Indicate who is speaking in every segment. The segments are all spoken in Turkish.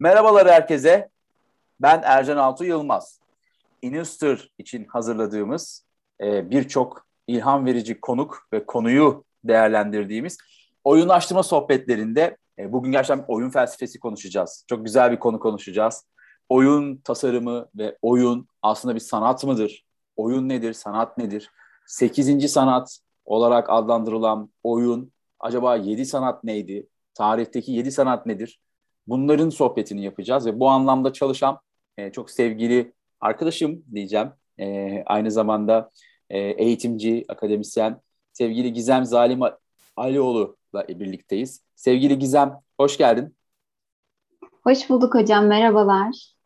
Speaker 1: Merhabalar herkese. Ben Ercan Altu Yılmaz. Inuster için hazırladığımız e, birçok ilham verici konuk ve konuyu değerlendirdiğimiz oyunlaştırma sohbetlerinde e, bugün gerçekten oyun felsefesi konuşacağız. Çok güzel bir konu konuşacağız. Oyun tasarımı ve oyun aslında bir sanat mıdır? Oyun nedir? Sanat nedir? Sekizinci sanat olarak adlandırılan oyun acaba yedi sanat neydi? Tarihteki yedi sanat nedir? Bunların sohbetini yapacağız ve bu anlamda çalışan e, çok sevgili arkadaşım diyeceğim. E, aynı zamanda e, eğitimci, akademisyen sevgili Gizem Zalim Alioğlu'la birlikteyiz. Sevgili Gizem, hoş geldin.
Speaker 2: Hoş bulduk hocam, merhabalar.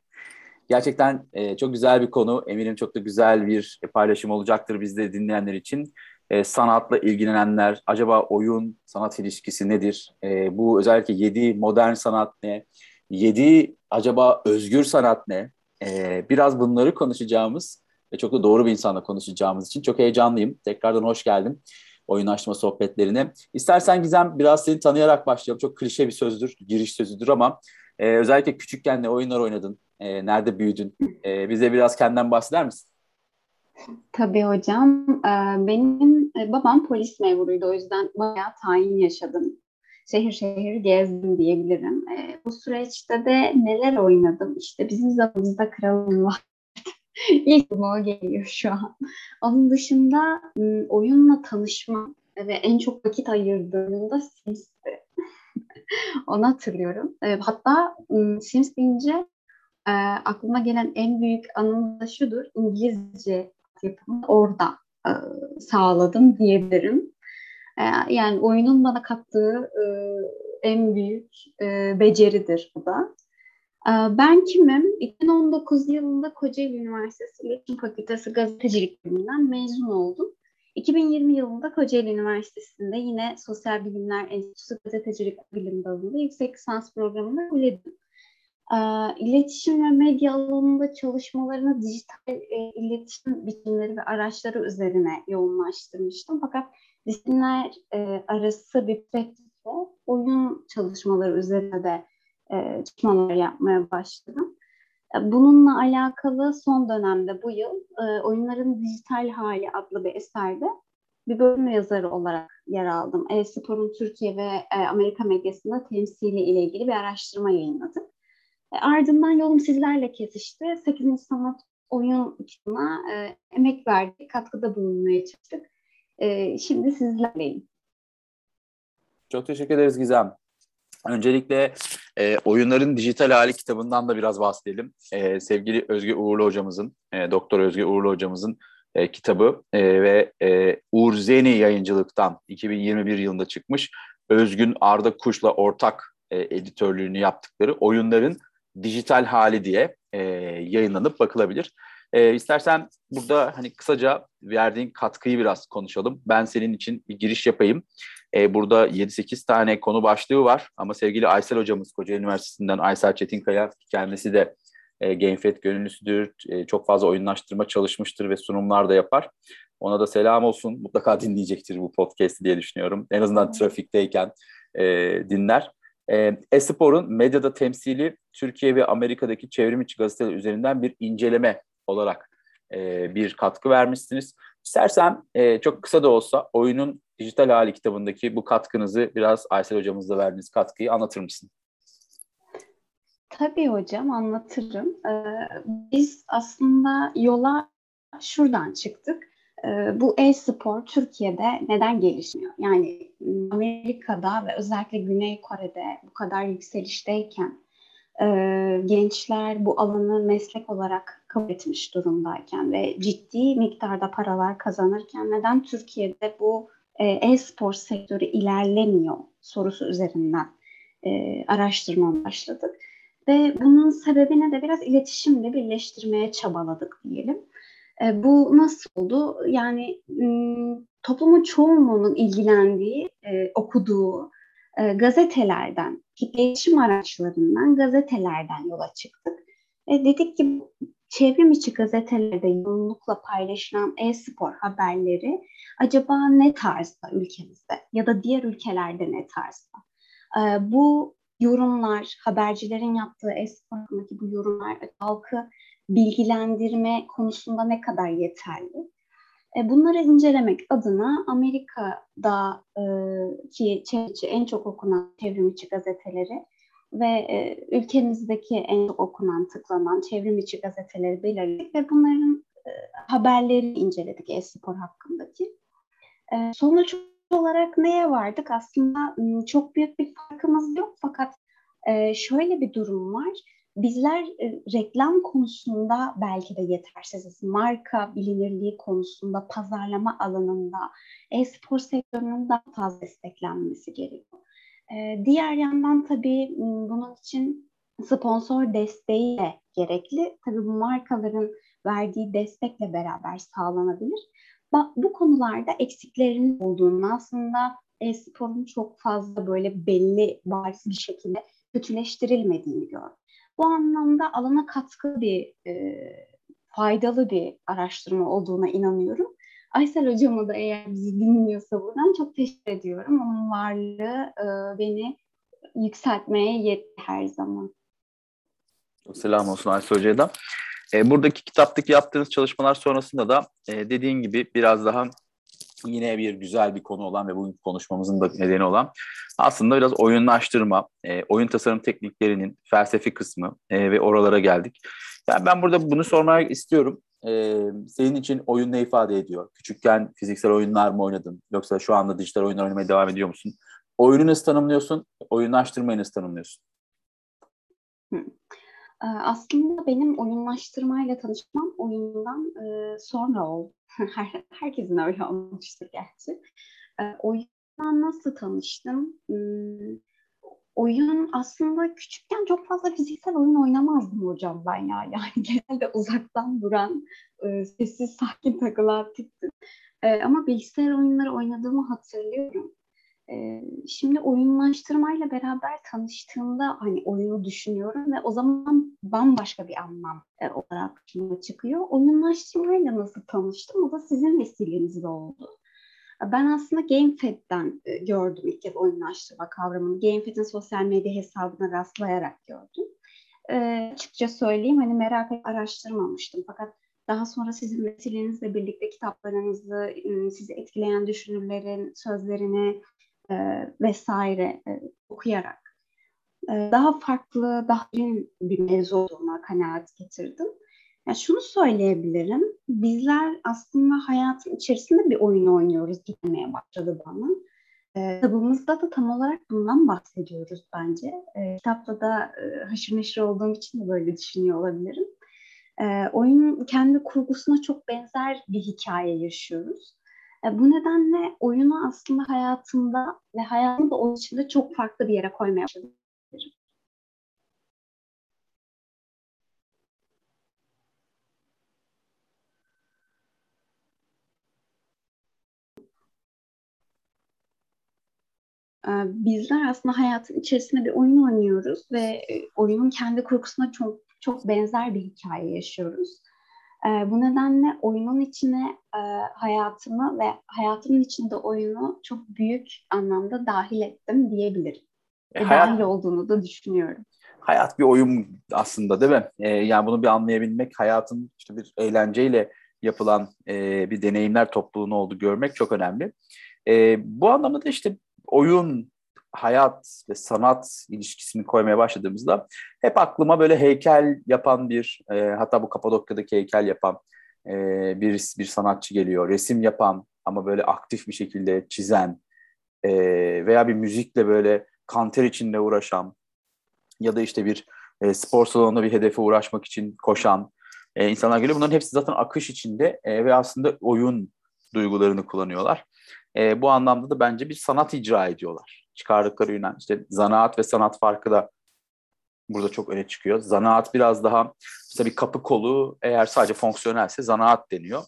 Speaker 1: Gerçekten e, çok güzel bir konu. Eminim çok da güzel bir paylaşım olacaktır bizde dinleyenler için. E, sanatla ilgilenenler, acaba oyun sanat ilişkisi nedir? E, bu özellikle yedi modern sanat ne? Yedi acaba özgür sanat ne? E, biraz bunları konuşacağımız ve çok da doğru bir insanla konuşacağımız için çok heyecanlıyım. Tekrardan hoş geldin oyunlaşma sohbetlerine. İstersen Gizem biraz seni tanıyarak başlayalım. Çok klişe bir sözdür, giriş sözüdür ama e, özellikle küçükken ne oyunlar oynadın? E, nerede büyüdün? E, bize biraz kendinden bahseder misin?
Speaker 2: Tabii hocam. E, benim e, babam polis memuruydu. O yüzden bayağı tayin yaşadım. Şehir şehir gezdim diyebilirim. E, bu süreçte de neler oynadım? İşte bizim zamanımızda kralım var. İlk o geliyor şu an. Onun dışında oyunla tanışma ve en çok vakit ayırdığımda Sims'ti. Onu hatırlıyorum. Hatta Sims deyince aklıma gelen en büyük anım da şudur. İngilizce yapımı orada sağladım diyebilirim. Yani oyunun bana kattığı en büyük beceridir bu da. Ee, ben kimim? 2019 yılında Kocaeli Üniversitesi İletişim Fakültesi Gazetecilik Bölümünden mezun oldum. 2020 yılında Kocaeli Üniversitesi'nde yine Sosyal Bilimler Enstitüsü Gazetecilik Bilim Dalı'nda yüksek lisans programında kabul. Ee, iletişim ve medya alanında çalışmalarını dijital e, iletişim biçimleri ve araçları üzerine yoğunlaştırmıştım. Fakat disiplinler e, arası bir perspektifle oyun çalışmaları üzerine de e, çalışmalar yapmaya başladım. E, bununla alakalı son dönemde bu yıl e, Oyunların Dijital Hali adlı bir eserde bir bölüm yazarı olarak yer aldım. E-Spor'un Türkiye ve e, Amerika medyasında temsili ile ilgili bir araştırma yayınladım. E, ardından yolum sizlerle kesişti. 8. Sanat Oyun kitabına e, emek verdik, katkıda bulunmaya çalıştık. E, şimdi sizlerleyim.
Speaker 1: Çok teşekkür ederiz Gizem. Öncelikle e, oyunların dijital hali kitabından da biraz bahsedelim. E, sevgili Özge Uğurlu hocamızın, e, Doktor Özge Uğurlu hocamızın e, kitabı e, ve e, Uğur Zeni yayıncılıktan 2021 yılında çıkmış. Özgün Arda Kuş'la ortak e, editörlüğünü yaptıkları oyunların dijital hali diye e, yayınlanıp bakılabilir. E, istersen burada hani kısaca verdiğin katkıyı biraz konuşalım. Ben senin için bir giriş yapayım. E, burada 7-8 tane konu başlığı var ama sevgili Aysel hocamız Kocaeli Üniversitesi'nden Aysel Çetinkaya kendisi de e, GameFed gönüllüsüdür. E, çok fazla oyunlaştırma çalışmıştır ve sunumlar da yapar. Ona da selam olsun. Mutlaka dinleyecektir bu podcast'i diye düşünüyorum. En azından trafikteyken e, dinler. E, Espor'un medyada temsili Türkiye ve Amerika'daki çevrim içi gazeteler üzerinden bir inceleme olarak e, bir katkı vermişsiniz. İstersen e, çok kısa da olsa oyunun dijital hali kitabındaki bu katkınızı biraz Aysel hocamızla verdiğiniz katkıyı anlatır mısın?
Speaker 2: Tabii hocam anlatırım. Ee, biz aslında yola şuradan çıktık. Ee, bu e-spor Türkiye'de neden gelişmiyor? Yani Amerika'da ve özellikle Güney Kore'de bu kadar yükselişteyken e, gençler bu alanı meslek olarak kabul etmiş durumdayken ve ciddi miktarda paralar kazanırken neden Türkiye'de bu e, e-spor sektörü ilerlemiyor sorusu üzerinden e, araştırma başladık. Ve bunun sebebini de biraz iletişimle birleştirmeye çabaladık diyelim. E, bu nasıl oldu? Yani toplumun çoğunluğunun ilgilendiği, e, okuduğu e, gazetelerden, iletişim araçlarından, gazetelerden yola çıktık. E, dedik ki çevrim içi gazetelerde yoğunlukla paylaşılan e-spor haberleri acaba ne tarzda ülkemizde ya da diğer ülkelerde ne tarzda? E, bu yorumlar, habercilerin yaptığı espor bu yorumlar halkı bilgilendirme konusunda ne kadar yeterli? E, bunları incelemek adına Amerika'da e, çevrimiçi en çok okunan çevrimiçi gazeteleri ve e, ülkemizdeki en çok okunan, tıklanan çevrimiçi gazeteleri belirledik ve bunların haberleri inceledik e-spor hakkındaki. Sonuç olarak neye vardık? Aslında çok büyük bir farkımız yok fakat şöyle bir durum var bizler e, reklam konusunda belki de yetersiziz. Marka bilinirliği konusunda, pazarlama alanında, e-spor sektörünün daha fazla desteklenmesi gerekiyor. E, diğer yandan tabii bunun için sponsor desteği de gerekli. Tabii bu markaların verdiği destekle beraber sağlanabilir. Bu konularda eksiklerinin olduğunu aslında e-sporun çok fazla böyle belli bariz bir şekilde kötüleştirilmediğini gördüm. Bu anlamda alana katkı bir e, faydalı bir araştırma olduğuna inanıyorum. Aysel hocama da eğer bizi dinliyorsa buradan çok teşekkür ediyorum. Onun varlığı e, beni yükseltmeye yetti her zaman.
Speaker 1: Selam olsun Aysel Hoca'ya da. E, buradaki kitaptaki yaptığınız çalışmalar sonrasında da e, dediğin gibi biraz daha yine bir güzel bir konu olan ve bugün konuşmamızın da nedeni olan aslında biraz oyunlaştırma, e, oyun tasarım tekniklerinin felsefi kısmı e, ve oralara geldik. Yani ben burada bunu sormak istiyorum. E, senin için oyun ne ifade ediyor? Küçükken fiziksel oyunlar mı oynadın? Yoksa şu anda dijital oyunlar oynamaya devam ediyor musun? Oyunu nasıl tanımlıyorsun? Oyunlaştırmayı nasıl tanımlıyorsun?
Speaker 2: Aslında benim oyunlaştırmayla tanışmam oyundan sonra oldu. Her, herkesin öyle olmuştur gerçi. Oyundan nasıl tanıştım? Oyun aslında küçükken çok fazla fiziksel oyun oynamazdım hocam ben ya. Yani genelde uzaktan duran, sessiz sakin takılan tiptim. Ama bilgisayar oyunları oynadığımı hatırlıyorum. E, şimdi oyunlaştırmayla beraber tanıştığımda hani oyunu düşünüyorum ve o zaman bambaşka bir anlam e, olarak karşıma çıkıyor. Oyunlaştırmayla nasıl tanıştım? O da sizin vesilenizle oldu. Ben aslında GameFed'den e, gördüm ilk kez oyunlaştırma kavramını. GameFed'in sosyal medya hesabına rastlayarak gördüm. E, açıkça söyleyeyim hani merak edip araştırmamıştım. Fakat daha sonra sizin vesilenizle birlikte kitaplarınızı, ıı, sizi etkileyen düşünürlerin sözlerini e, vesaire e, okuyarak e, daha farklı, daha derin bir mevzu olduğuna kanaat getirdim. Yani şunu söyleyebilirim, bizler aslında hayatın içerisinde bir oyun oynuyoruz gitmeye başladı bana. E, kitabımızda da tam olarak bundan bahsediyoruz bence. E, kitapta da e, haşır neşir olduğum için de böyle düşünüyor olabilirim. E, oyun kendi kurgusuna çok benzer bir hikaye yaşıyoruz. E, bu nedenle oyunu aslında hayatımda ve hayatımda onun içinde çok farklı bir yere koymaya başladım. E, bizler aslında hayatın içerisinde bir oyun oynuyoruz ve e, oyunun kendi kurgusuna çok çok benzer bir hikaye yaşıyoruz. E, bu nedenle oyunun içine e, hayatımı ve hayatımın içinde oyunu çok büyük anlamda dahil ettim diyebilirim. E, hayat, dahil olduğunu da düşünüyorum.
Speaker 1: Hayat bir oyun aslında değil mi? E, yani bunu bir anlayabilmek, hayatın işte bir eğlenceyle yapılan e, bir deneyimler topluluğunu oldu görmek çok önemli. E, bu anlamda da işte oyun hayat ve sanat ilişkisini koymaya başladığımızda hep aklıma böyle heykel yapan bir e, hatta bu Kapadokya'daki heykel yapan e, bir bir sanatçı geliyor. Resim yapan ama böyle aktif bir şekilde çizen e, veya bir müzikle böyle kanter içinde uğraşan ya da işte bir e, spor salonunda bir hedefe uğraşmak için koşan e, insanlar geliyor. Bunların hepsi zaten akış içinde e, ve aslında oyun duygularını kullanıyorlar. E, bu anlamda da bence bir sanat icra ediyorlar çıkardıkları Yunan. İşte zanaat ve sanat farkı da burada çok öne çıkıyor. Zanaat biraz daha işte bir kapı kolu eğer sadece fonksiyonelse zanaat deniyor.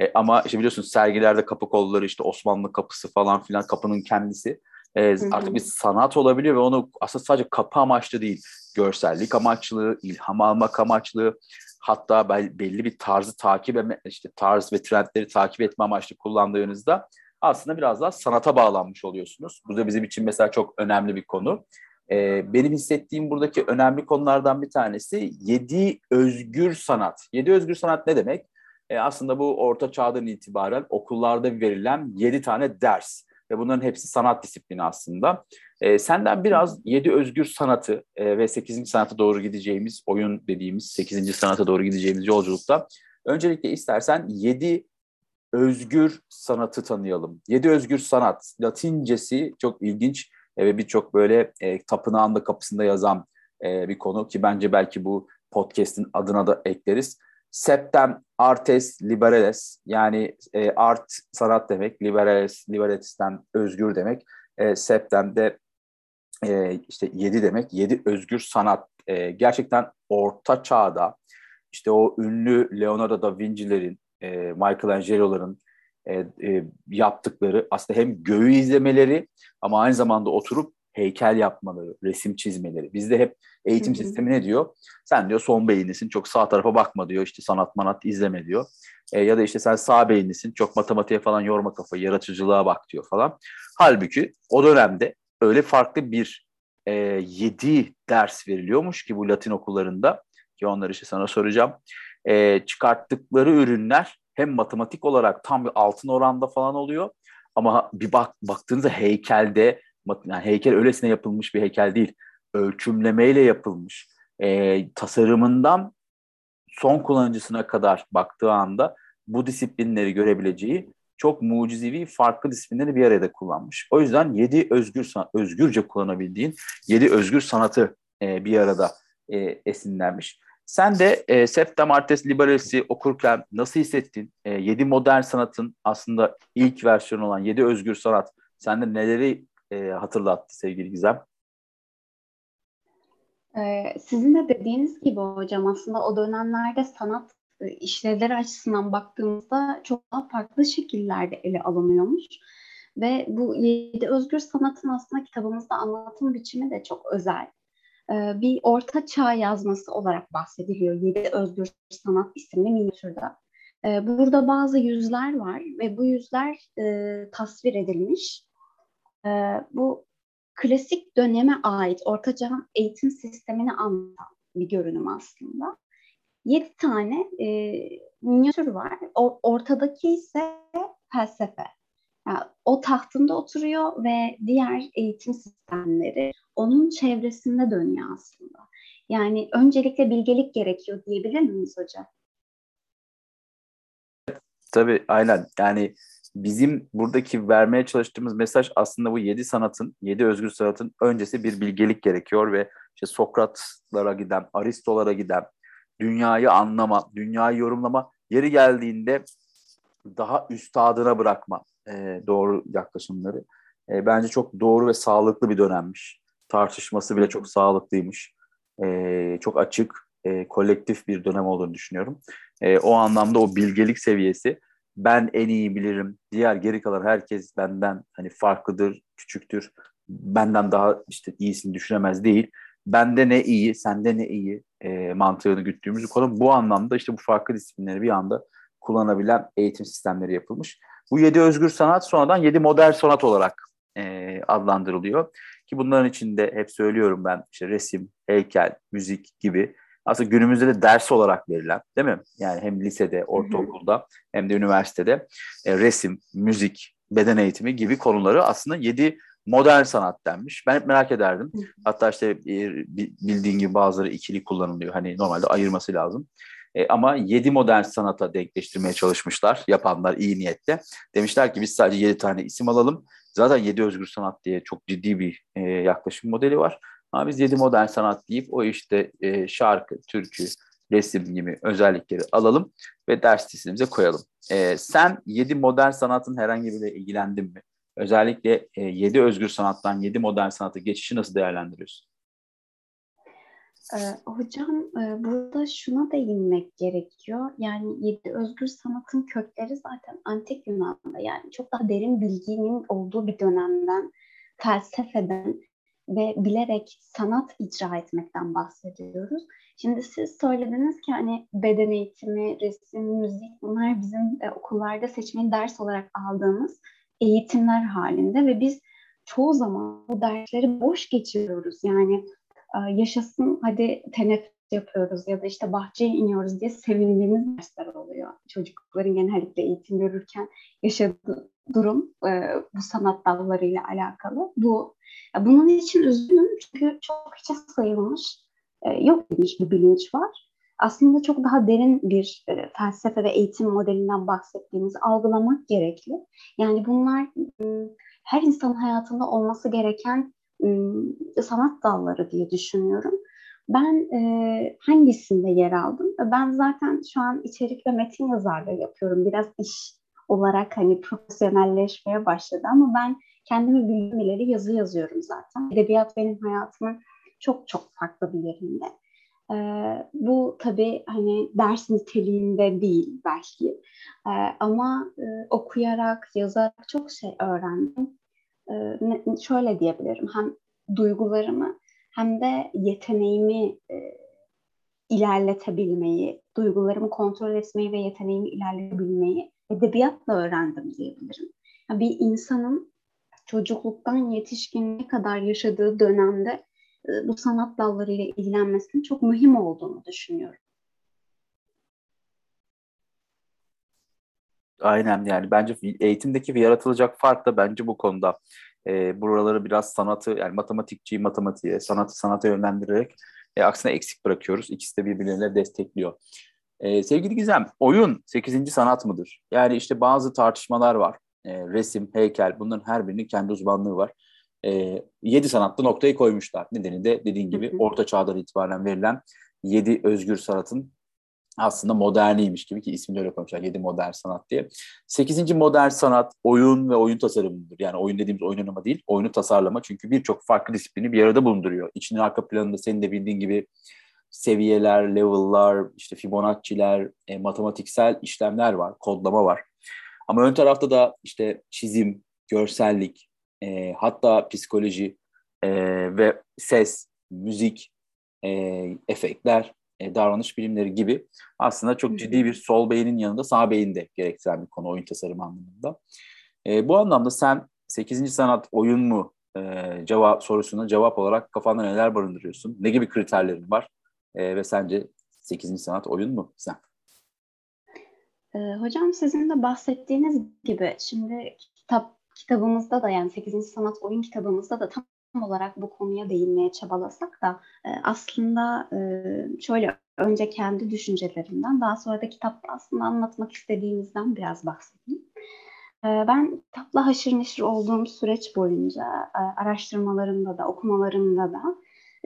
Speaker 1: E, ama işte biliyorsunuz sergilerde kapı kolları işte Osmanlı kapısı falan filan kapının kendisi e, artık bir sanat olabiliyor ve onu aslında sadece kapı amaçlı değil görsellik amaçlı, ilham almak amaçlı hatta belli bir tarzı takip etme, işte tarz ve trendleri takip etme amaçlı kullandığınızda aslında biraz daha sanata bağlanmış oluyorsunuz. Bu da bizim için mesela çok önemli bir konu. E, benim hissettiğim buradaki önemli konulardan bir tanesi yedi özgür sanat. Yedi özgür sanat ne demek? E, aslında bu orta çağdan itibaren okullarda verilen yedi tane ders ve bunların hepsi sanat disiplini aslında. E, senden biraz yedi özgür sanatı e, ve sekizinci sanata doğru gideceğimiz oyun dediğimiz sekizinci sanata doğru gideceğimiz yolculukta öncelikle istersen yedi özgür sanatı tanıyalım. Yedi özgür sanat, Latincesi çok ilginç e, ve birçok böyle e, tapınağın da kapısında yazan e, bir konu ki bence belki bu podcast'in adına da ekleriz. Septem artes liberales yani e, art sanat demek, liberales liberalis'ten özgür demek. E, septem de e, işte yedi demek, yedi özgür sanat. E, gerçekten orta çağda işte o ünlü Leonardo da Vinci'lerin, e, Michelangelo'ların e, e, yaptıkları aslında hem göğü izlemeleri ama aynı zamanda oturup heykel yapmaları, resim çizmeleri. Bizde hep eğitim Hı-hı. sistemi ne diyor? Sen diyor son beyinlisin, çok sağ tarafa bakma diyor, işte sanat manat izleme diyor. E, ya da işte sen sağ beyinlisin, çok matematiğe falan yorma kafayı, yaratıcılığa bak diyor falan. Halbuki o dönemde öyle farklı bir e, yedi ders veriliyormuş ki bu Latin okullarında ki onları işte sana soracağım. E, çıkarttıkları ürünler hem matematik olarak tam bir altın oranda falan oluyor ama bir bak baktığınızda heykelde yani heykel öylesine yapılmış bir heykel değil. Ölçümlemeyle yapılmış. E, tasarımından son kullanıcısına kadar baktığı anda bu disiplinleri görebileceği çok mucizevi farklı disiplinleri bir arada kullanmış. O yüzden yedi özgür özgürce kullanabildiğin yedi özgür sanatı e, bir arada e, esinlenmiş. Sen de e, Septem Artes Liberales'i okurken nasıl hissettin? E, yedi modern sanatın aslında ilk versiyonu olan yedi özgür sanat sende neleri e, hatırlattı sevgili Gizem?
Speaker 2: Ee, sizin de dediğiniz gibi hocam aslında o dönemlerde sanat e, işlevleri açısından baktığımızda çok daha farklı şekillerde ele alınıyormuş. Ve bu Yedi Özgür Sanat'ın aslında kitabımızda anlatım biçimi de çok özel. Ee, bir orta çağ yazması olarak bahsediliyor Yedi Özgür Sanat isimli minyatürde. Ee, burada bazı yüzler var ve bu yüzler e, tasvir edilmiş. Ee, bu klasik döneme ait Orta Çağ eğitim sistemini anlatan bir görünüm aslında. Yedi tane e, minyatür var. O, ortadaki ise felsefe. Yani o tahtında oturuyor ve diğer eğitim sistemleri onun çevresinde dönüyor aslında. Yani öncelikle bilgelik gerekiyor diyebilir miyiz hocam?
Speaker 1: Tabii aynen. Yani bizim buradaki vermeye çalıştığımız mesaj aslında bu yedi sanatın, yedi özgür sanatın öncesi bir bilgelik gerekiyor ve işte Sokratlara giden, Aristolara giden, dünyayı anlama, dünyayı yorumlama, yeri geldiğinde daha üstadına bırakma e, doğru yaklaşımları. E, bence çok doğru ve sağlıklı bir dönemmiş. Tartışması bile çok sağlıklıymış. E, çok açık, e, kolektif bir dönem olduğunu düşünüyorum. E, o anlamda o bilgelik seviyesi ben en iyi bilirim. Diğer geri kalan herkes benden hani farklıdır, küçüktür. Benden daha işte iyisini düşünemez değil. Bende ne iyi, sende ne iyi e, mantığını güttüğümüz konu. Bu anlamda işte bu farklı disiplinleri bir anda kullanabilen eğitim sistemleri yapılmış. Bu yedi özgür sanat sonradan yedi modern sanat olarak e, adlandırılıyor. Ki bunların içinde hep söylüyorum ben işte resim, heykel, müzik gibi aslında günümüzde de ders olarak verilen değil mi? Yani hem lisede, ortaokulda hem de üniversitede e, resim, müzik, beden eğitimi gibi konuları aslında yedi modern sanat denmiş. Ben hep merak ederdim. Hatta işte e, bildiğin gibi bazıları ikili kullanılıyor. Hani normalde ayırması lazım. E, ama yedi modern sanata denkleştirmeye çalışmışlar yapanlar iyi niyetle. Demişler ki biz sadece yedi tane isim alalım. Zaten yedi özgür sanat diye çok ciddi bir e, yaklaşım modeli var. Ama biz yedi modern sanat deyip o işte e, şarkı, türkü, resim gibi özellikleri alalım ve ders listemize koyalım. E, sen yedi modern sanatın herhangi biriyle ilgilendin mi? Özellikle e, yedi özgür sanattan yedi modern sanata geçişi nasıl değerlendiriyorsun?
Speaker 2: Hocam burada şuna değinmek gerekiyor. Yani yedi özgür sanatın kökleri zaten antik Yunan'da. Yani çok daha derin bilginin olduğu bir dönemden, felsefeden ve bilerek sanat icra etmekten bahsediyoruz. Şimdi siz söylediniz ki hani beden eğitimi, resim, müzik bunlar bizim e, okullarda seçmeli ders olarak aldığımız eğitimler halinde ve biz çoğu zaman bu dersleri boş geçiriyoruz. Yani yaşasın hadi teneffüs yapıyoruz ya da işte bahçeye iniyoruz diye sevindiğimiz dersler oluyor. Çocukların genellikle eğitim görürken yaşadığı durum e, bu sanat dallarıyla alakalı. Bu bunun için üzgünüm çünkü çok hiçe sayılmış, e, yok edilmiş bir bilinç var. Aslında çok daha derin bir e, felsefe ve eğitim modelinden bahsettiğimiz algılamak gerekli. Yani bunlar e, her insan hayatında olması gereken e, sanat dalları diye düşünüyorum. Ben e, hangisinde yer aldım? Ben zaten şu an içerik ve metin yazarlığı yapıyorum. Biraz iş olarak hani profesyonelleşmeye başladı ama ben kendimi bildiğim ileri yazı yazıyorum zaten. Edebiyat benim hayatımın çok çok farklı bir yerinde. Ee, bu tabii hani ders niteliğinde değil belki ee, ama e, okuyarak, yazarak çok şey öğrendim. Ee, şöyle diyebilirim, hem duygularımı hem de yeteneğimi e, ilerletebilmeyi, duygularımı kontrol etmeyi ve yeteneğimi ilerletebilmeyi edebiyatla öğrendim diyebilirim. Yani bir insanın çocukluktan yetişkinliğe kadar yaşadığı dönemde e, bu sanat dallarıyla ilgilenmesinin çok mühim olduğunu düşünüyorum.
Speaker 1: Aynen yani bence eğitimdeki yaratılacak fark da bence bu konuda. E, buraları biraz sanatı yani matematikçiyi matematiğe, sanatı sanata yönlendirerek e, aksine eksik bırakıyoruz. İkisi de birbirlerine destekliyor. E, sevgili Gizem, oyun 8. sanat mıdır? Yani işte bazı tartışmalar var. E, resim, heykel bunların her birinin kendi uzmanlığı var. E, 7 sanatta noktayı koymuşlar. Nedeni de dediğin gibi orta çağdan itibaren verilen 7 özgür sanatın aslında moderniymiş gibi ki ismini öyle koymuşlar. 7 modern sanat diye. 8. modern sanat oyun ve oyun tasarımıdır. Yani oyun dediğimiz oynanma değil, oyunu tasarlama. Çünkü birçok farklı disiplini bir arada bulunduruyor. İçinin arka planında senin de bildiğin gibi seviyeler, level'lar, işte Fibonacci'ler, e, matematiksel işlemler var, kodlama var. Ama ön tarafta da işte çizim, görsellik, e, hatta psikoloji e, ve ses, müzik, e, efektler, e, davranış bilimleri gibi aslında çok ciddi bir sol beynin yanında sağ beyin de gerektiren bir konu oyun tasarımı anlamında. E, bu anlamda sen 8. sanat oyun mu e, cevap sorusuna cevap olarak kafanda neler barındırıyorsun? Ne gibi kriterlerin var? E, ve sence 8. sanat oyun mu sen?
Speaker 2: E, hocam sizin de bahsettiğiniz gibi şimdi kitap kitabımızda da yani 8. sanat oyun kitabımızda da tam olarak bu konuya değinmeye çabalasak da e, aslında e, şöyle önce kendi düşüncelerimden daha sonra da kitapta aslında anlatmak istediğimizden biraz bahsedeyim. E, ben kitapla haşır neşir olduğum süreç boyunca araştırmalarımda da okumalarımda da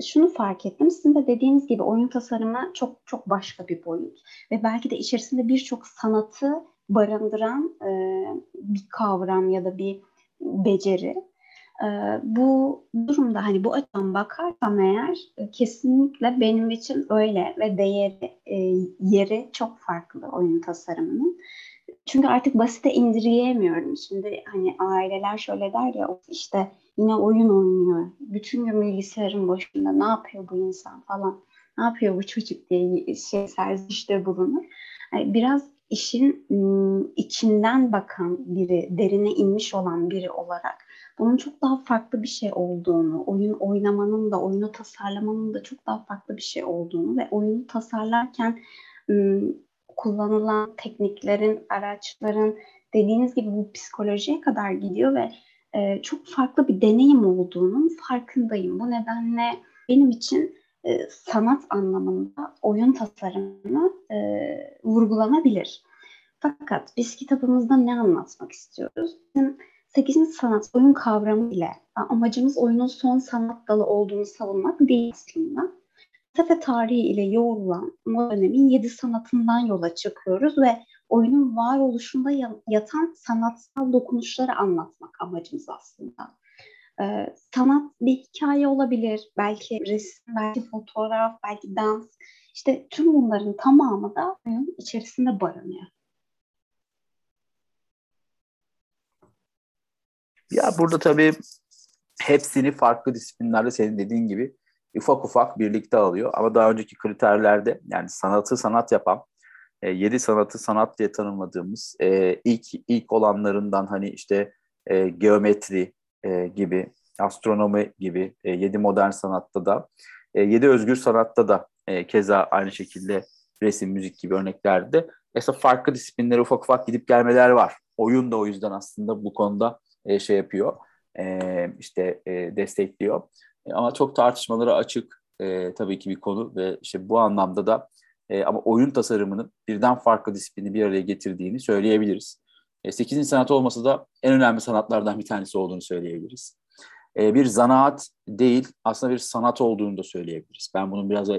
Speaker 2: şunu fark ettim. Sizin de dediğiniz gibi oyun tasarımı çok çok başka bir boyut ve belki de içerisinde birçok sanatı barındıran bir kavram ya da bir beceri. E, bu durumda hani bu açıdan bakarsam eğer e, kesinlikle benim için öyle ve değeri e, yeri çok farklı oyun tasarımının. Çünkü artık basite indirgeyemiyorum. Şimdi hani aileler şöyle der ya işte yine oyun oynuyor. Bütün gün bilgisayarın başında ne yapıyor bu insan falan. Ne yapıyor bu çocuk diye şey serzişte bulunur. Yani biraz işin içinden bakan biri, derine inmiş olan biri olarak bunun çok daha farklı bir şey olduğunu, oyun oynamanın da, oyunu tasarlamanın da çok daha farklı bir şey olduğunu ve oyunu tasarlarken kullanılan tekniklerin, araçların dediğiniz gibi bu psikolojiye kadar gidiyor ve e, çok farklı bir deneyim olduğunun farkındayım. Bu nedenle benim için e, sanat anlamında oyun tasarımı e, vurgulanabilir. Fakat biz kitabımızda ne anlatmak istiyoruz? Bizim 8. sanat oyun kavramı ile amacımız oyunun son sanat dalı olduğunu savunmak değil aslında. Felsefe tarihi ile yoğrulan o dönemin yedi sanatından yola çıkıyoruz ve oyunun varoluşunda yatan sanatsal dokunuşları anlatmak amacımız aslında. Ee, sanat bir hikaye olabilir, belki resim, belki fotoğraf, belki dans. İşte tüm bunların tamamı da oyun içerisinde barınıyor.
Speaker 1: Ya burada tabii hepsini farklı disiplinlerde senin dediğin gibi ufak ufak birlikte alıyor. Ama daha önceki kriterlerde yani sanatı sanat yapan, e, yedi sanatı sanat diye tanımladığımız e, ilk ilk olanlarından hani işte e, geometri, e, gibi, astronomi gibi, e, yedi modern sanatta da, e, yedi özgür sanatta da e, keza aynı şekilde resim, müzik gibi örneklerde mesela farklı disiplinlere ufak ufak gidip gelmeler var. Oyun da o yüzden aslında bu konuda e, şey yapıyor, e, işte e, destekliyor. E, ama çok tartışmalara açık e, tabii ki bir konu ve işte bu anlamda da e, ama oyun tasarımının birden farklı disiplini bir araya getirdiğini söyleyebiliriz. E, 8. sanat olmasa da en önemli sanatlardan bir tanesi olduğunu söyleyebiliriz. E, bir zanaat değil, aslında bir sanat olduğunu da söyleyebiliriz. Ben bunun biraz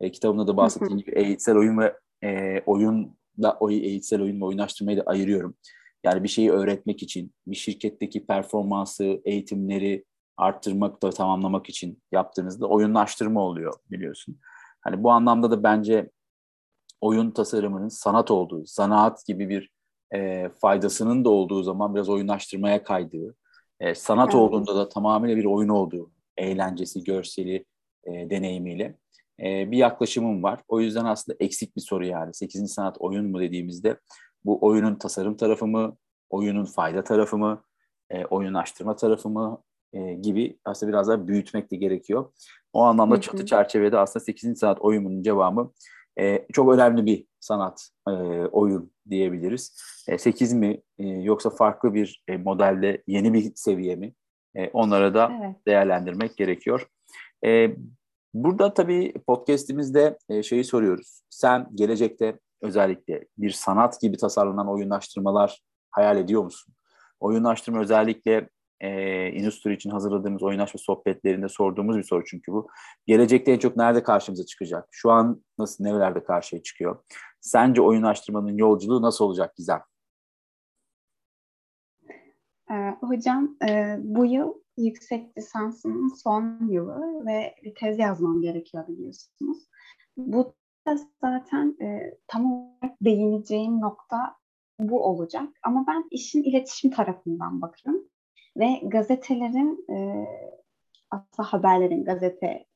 Speaker 1: e, kitabımda da bahsettiğim gibi eğitsel oyun ve e, oyunla oy, eğitsel oyun ve oyunlaştırmayı da ayırıyorum. Yani bir şeyi öğretmek için, bir şirketteki performansı, eğitimleri arttırmak da tamamlamak için yaptığınızda oyunlaştırma oluyor biliyorsun. Hani bu anlamda da bence oyun tasarımının sanat olduğu, zanaat gibi bir e, faydasının da olduğu zaman biraz oyunlaştırmaya kaydığı, e, sanat evet. olduğunda da tamamıyla bir oyun olduğu, eğlencesi, görseli, e, deneyimiyle e, bir yaklaşımım var. O yüzden aslında eksik bir soru yani. 8. sanat oyun mu dediğimizde bu oyunun tasarım tarafı mı, oyunun fayda tarafı mı, e, oyunlaştırma tarafı mı e, gibi aslında biraz daha büyütmek de gerekiyor. O anlamda hı hı. çatı çerçevede aslında 8. sanat oyununun cevabı e, çok önemli bir sanat e, oyun diyebiliriz. E, 8 mi e, yoksa farklı bir e, modelde yeni bir seviye mi? E, onlara da evet. değerlendirmek gerekiyor. E, burada tabii podcastimizde e, şeyi soruyoruz. Sen gelecekte özellikle bir sanat gibi tasarlanan oyunlaştırmalar hayal ediyor musun? Oyunlaştırma özellikle e, endüstri için hazırladığımız oynaş ve sohbetlerinde sorduğumuz bir soru çünkü bu. Gelecekte en çok nerede karşımıza çıkacak? Şu an nasıl, nerelerde karşıya çıkıyor? Sence oyunlaştırmanın yolculuğu nasıl olacak Gizem?
Speaker 2: Hocam bu yıl yüksek lisansımın son yılı ve bir tez yazmam gerekiyor biliyorsunuz. Bu zaten e, tam olarak değineceğim nokta bu olacak. Ama ben işin iletişim tarafından bakıyorum. Ve gazetelerin e, aslında haberlerin gazete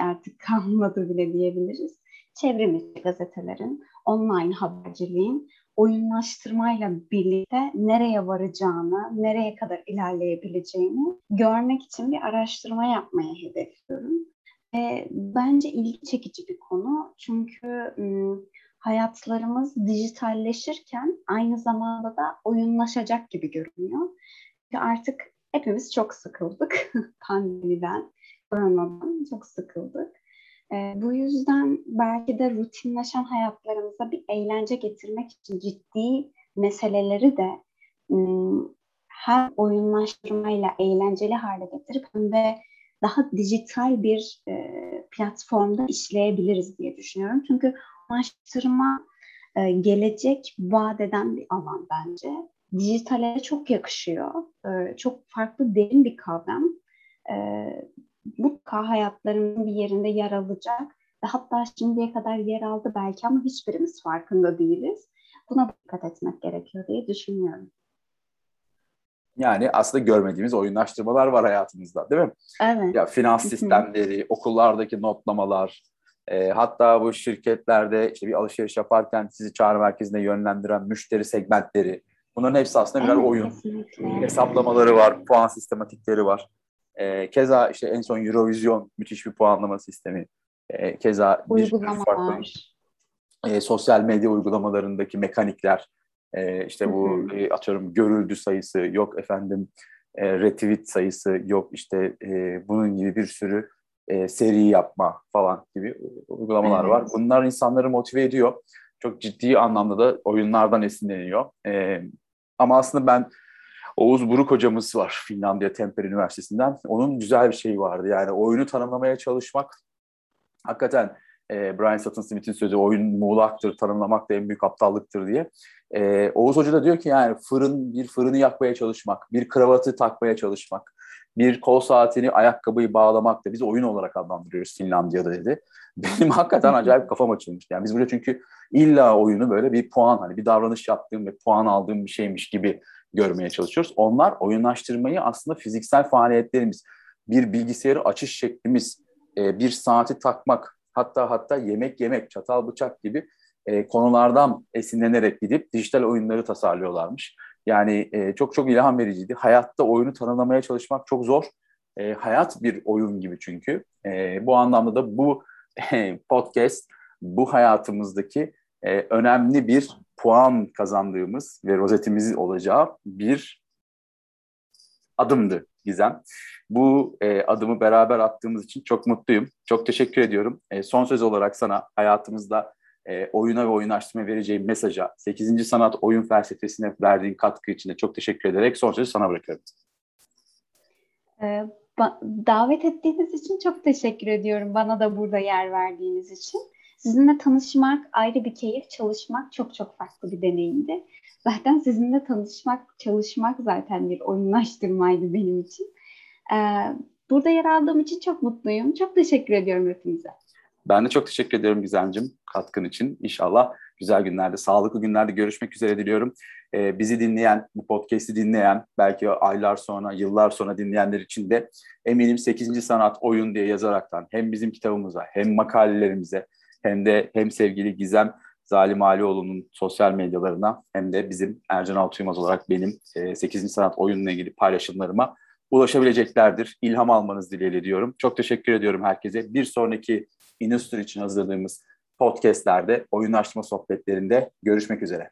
Speaker 2: artık kalmadı bile diyebiliriz. Çevrimiçi gazetelerin, online haberciliğin oyunlaştırmayla birlikte nereye varacağını, nereye kadar ilerleyebileceğini görmek için bir araştırma yapmaya hedefliyorum. E, bence ilgi çekici bir konu çünkü ım, hayatlarımız dijitalleşirken aynı zamanda da oyunlaşacak gibi görünüyor artık hepimiz çok sıkıldık pandemiden, koronadan çok sıkıldık. E, bu yüzden belki de rutinleşen hayatlarımıza bir eğlence getirmek için ciddi meseleleri de hem oyunlaştırmayla eğlenceli hale getirip hem de daha dijital bir e, platformda işleyebiliriz diye düşünüyorum. Çünkü oyunlaştırma e, gelecek vaat eden bir alan bence dijitale çok yakışıyor. E, çok farklı derin bir kavram. E, mutlaka hayatlarının bir yerinde yer alacak ve hatta şimdiye kadar yer aldı belki ama hiçbirimiz farkında değiliz. Buna dikkat etmek gerekiyor diye düşünüyorum.
Speaker 1: Yani aslında görmediğimiz oyunlaştırmalar var hayatımızda değil mi?
Speaker 2: Evet.
Speaker 1: Ya finans sistemleri, okullardaki notlamalar, e, hatta bu şirketlerde işte bir alışveriş yaparken sizi çağrı merkezine yönlendiren müşteri segmentleri, Bunların hepsi aslında birer evet, oyun. Kesinlikle. Hesaplamaları var, puan sistematikleri var. E, keza işte en son Eurovision müthiş bir puanlama sistemi. E, keza bir farklı e, sosyal medya uygulamalarındaki mekanikler. E, işte bu e, atıyorum görüldü sayısı, yok efendim e, retweet sayısı, yok işte e, bunun gibi bir sürü e, seri yapma falan gibi uygulamalar evet. var. Bunlar insanları motive ediyor. Çok ciddi anlamda da oyunlardan esinleniyor. E, ama aslında ben Oğuz Buruk hocamız var Finlandiya Temper Üniversitesi'nden. Onun güzel bir şeyi vardı. Yani oyunu tanımlamaya çalışmak hakikaten e, Brian Sutton Smith'in sözü oyun muğlaktır, tanımlamak da en büyük aptallıktır diye. E, Oğuz Hoca da diyor ki yani fırın bir fırını yakmaya çalışmak, bir kravatı takmaya çalışmak, bir kol saatini, ayakkabıyı bağlamak da biz oyun olarak adlandırıyoruz Finlandiya'da dedi. Benim hakikaten acayip kafam açılmış. Yani biz burada çünkü illa oyunu böyle bir puan hani bir davranış yaptığım ve puan aldığım bir şeymiş gibi görmeye çalışıyoruz. Onlar oyunlaştırmayı aslında fiziksel faaliyetlerimiz, bir bilgisayarı açış şeklimiz, e, bir saati takmak, hatta hatta yemek yemek, çatal bıçak gibi e, konulardan esinlenerek gidip dijital oyunları tasarlıyorlarmış. Yani e, çok çok ilham vericiydi. Hayatta oyunu tanımlamaya çalışmak çok zor. E, hayat bir oyun gibi çünkü. E, bu anlamda da bu e, podcast bu hayatımızdaki e, önemli bir puan kazandığımız ve rozetimiz olacağı bir adımdı Gizem. Bu e, adımı beraber attığımız için çok mutluyum. Çok teşekkür ediyorum. E, son söz olarak sana hayatımızda e, oyuna ve oyunlaştırmaya vereceğim mesaja, 8. sanat oyun felsefesine verdiğin katkı için de çok teşekkür ederek son sözü sana bırakıyorum.
Speaker 2: Ee, davet ettiğiniz için çok teşekkür ediyorum. Bana da burada yer verdiğiniz için. Sizinle tanışmak ayrı bir keyif, çalışmak çok çok farklı bir deneyimdi. Zaten sizinle tanışmak, çalışmak zaten bir oyunlaştırmaydı benim için. Ee, burada yer aldığım için çok mutluyum. Çok teşekkür ediyorum hepinize.
Speaker 1: Ben de çok teşekkür ediyorum Gizemciğim katkın için. İnşallah güzel günlerde, sağlıklı günlerde görüşmek üzere diliyorum. Ee, bizi dinleyen, bu podcast'i dinleyen, belki aylar sonra, yıllar sonra dinleyenler için de eminim 8. Sanat Oyun diye yazaraktan hem bizim kitabımıza hem makalelerimize hem de hem sevgili Gizem Zalim Alioğlu'nun sosyal medyalarına hem de bizim Ercan Altuymaz olarak benim e, 8. Sanat Oyun'la ilgili paylaşımlarıma ulaşabileceklerdir. İlham almanız dileğiyle diyorum. Çok teşekkür ediyorum herkese. Bir sonraki Industry için hazırladığımız podcastlerde, oyunlaşma sohbetlerinde görüşmek üzere.